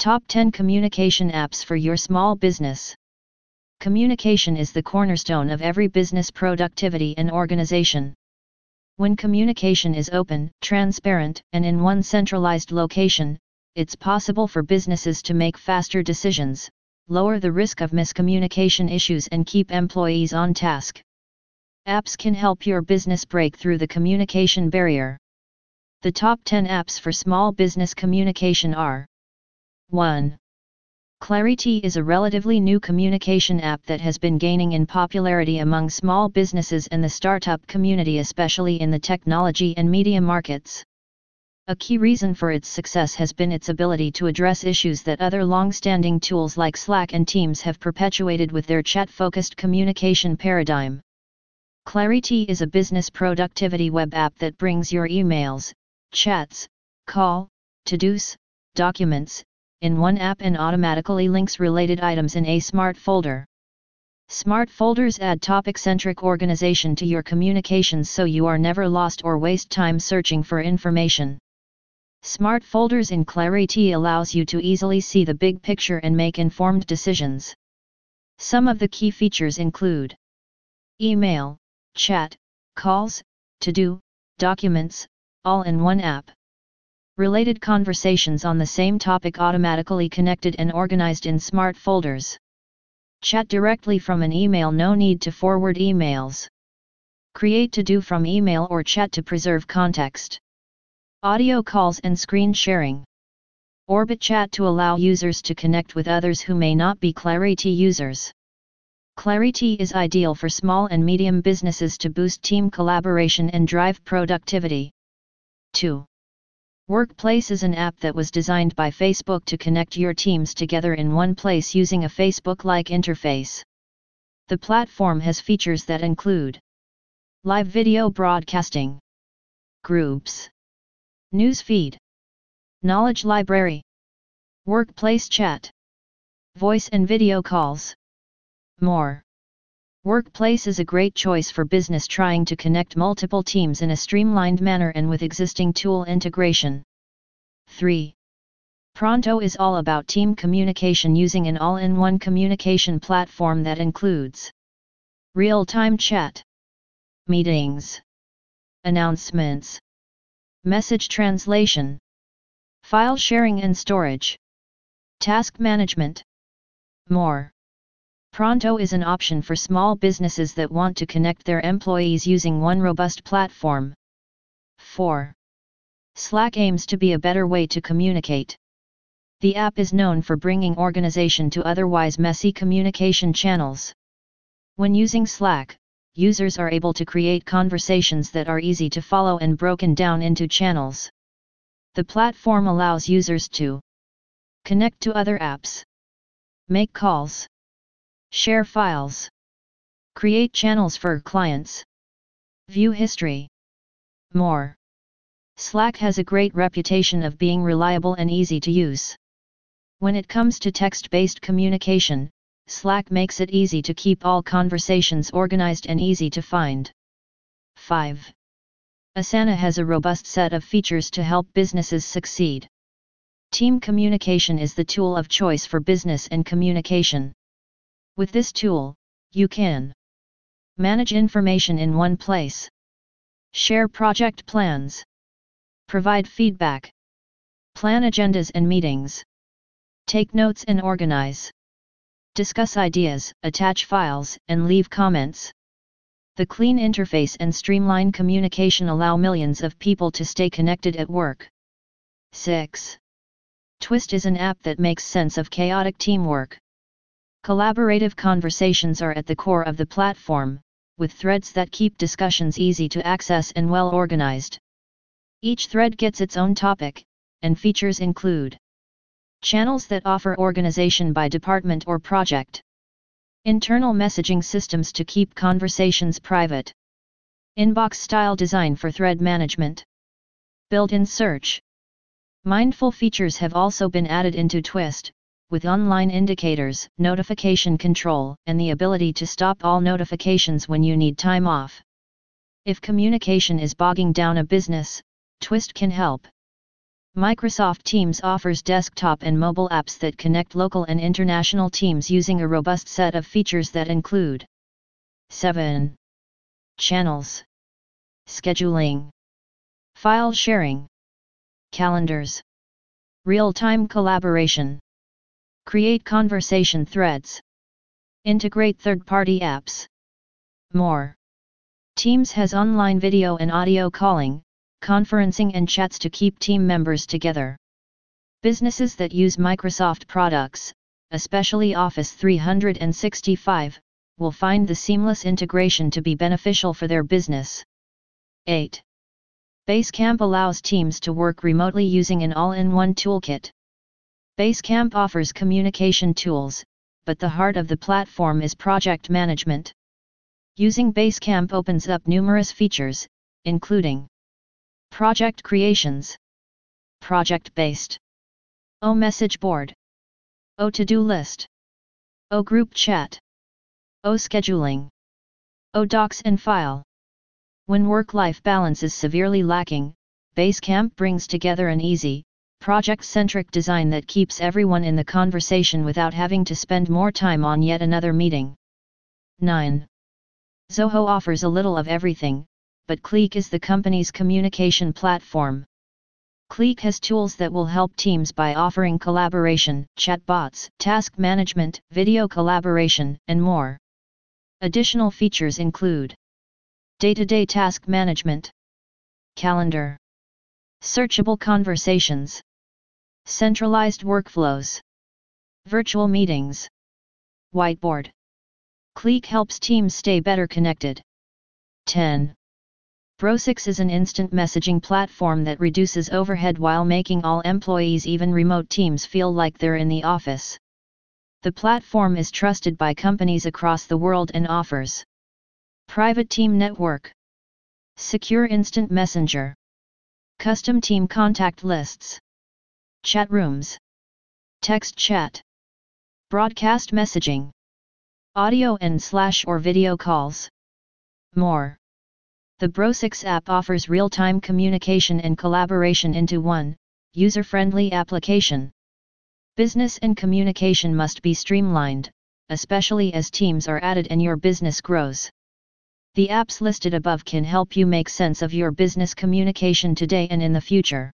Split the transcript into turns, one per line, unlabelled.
Top 10 Communication Apps for Your Small Business Communication is the cornerstone of every business productivity and organization. When communication is open, transparent, and in one centralized location, it's possible for businesses to make faster decisions, lower the risk of miscommunication issues, and keep employees on task. Apps can help your business break through the communication barrier. The top 10 apps for small business communication are 1. Clarity is a relatively new communication app that has been gaining in popularity among small businesses and the startup community, especially in the technology and media markets. A key reason for its success has been its ability to address issues that other long standing tools like Slack and Teams have perpetuated with their chat focused communication paradigm. Clarity is a business productivity web app that brings your emails, chats, call, to dos, documents, in one app and automatically links related items in a smart folder. Smart folders add topic-centric organization to your communications so you are never lost or waste time searching for information. Smart folders in Clarity allows you to easily see the big picture and make informed decisions. Some of the key features include email, chat, calls, to-do, documents, all in one app. Related conversations on the same topic automatically connected and organized in smart folders. Chat directly from an email no need to forward emails. Create to do from email or chat to preserve context. Audio calls and screen sharing. Orbit chat to allow users to connect with others who may not be Clarity users. Clarity is ideal for small and medium businesses to boost team collaboration and drive productivity. 2. Workplace is an app that was designed by Facebook to connect your teams together in one place using a Facebook like interface. The platform has features that include live video broadcasting, groups, news feed, knowledge library, workplace chat, voice and video calls. More. Workplace is a great choice for business trying to connect multiple teams in a streamlined manner and with existing tool integration. 3. Pronto is all about team communication using an all in one communication platform that includes real time chat, meetings, announcements, message translation, file sharing and storage, task management. More. Pronto is an option for small businesses that want to connect their employees using one robust platform. 4. Slack aims to be a better way to communicate. The app is known for bringing organization to otherwise messy communication channels. When using Slack, users are able to create conversations that are easy to follow and broken down into channels. The platform allows users to connect to other apps, make calls, Share files. Create channels for clients. View history. More. Slack has a great reputation of being reliable and easy to use. When it comes to text based communication, Slack makes it easy to keep all conversations organized and easy to find. 5. Asana has a robust set of features to help businesses succeed. Team communication is the tool of choice for business and communication. With this tool, you can manage information in one place, share project plans, provide feedback, plan agendas and meetings, take notes and organize, discuss ideas, attach files, and leave comments. The clean interface and streamlined communication allow millions of people to stay connected at work. 6. Twist is an app that makes sense of chaotic teamwork. Collaborative conversations are at the core of the platform, with threads that keep discussions easy to access and well organized. Each thread gets its own topic, and features include channels that offer organization by department or project, internal messaging systems to keep conversations private, inbox style design for thread management, built in search. Mindful features have also been added into Twist, with online indicators, notification control, and the ability to stop all notifications when you need time off. If communication is bogging down a business, Twist can help. Microsoft Teams offers desktop and mobile apps that connect local and international teams using a robust set of features that include 7. Channels, Scheduling, File sharing, Calendars, Real time collaboration, Create conversation threads, Integrate third party apps. More. Teams has online video and audio calling conferencing and chats to keep team members together. Businesses that use Microsoft products, especially Office 365, will find the seamless integration to be beneficial for their business. 8. Basecamp allows teams to work remotely using an all-in-one toolkit. Basecamp offers communication tools, but the heart of the platform is project management. Using Basecamp opens up numerous features, including Project creations. Project based. O message board. O to do list. O group chat. O scheduling. O docs and file. When work life balance is severely lacking, Basecamp brings together an easy, project centric design that keeps everyone in the conversation without having to spend more time on yet another meeting. 9. Zoho offers a little of everything, but Cliq is the company's communication platform. Cliq has tools that will help teams by offering collaboration, chatbots, task management, video collaboration, and more. Additional features include day-to-day task management, calendar, searchable conversations, centralized workflows, virtual meetings, whiteboard. Cliq helps teams stay better connected. 10. Brosix is an instant messaging platform that reduces overhead while making all employees even remote teams feel like they're in the office. The platform is trusted by companies across the world and offers Private Team Network Secure Instant Messenger Custom Team Contact Lists Chat Rooms Text Chat Broadcast Messaging Audio and slash or video calls More the Brosix app offers real-time communication and collaboration into one, user-friendly application. Business and communication must be streamlined, especially as teams are added and your business grows. The apps listed above can help you make sense of your business communication today and in the future.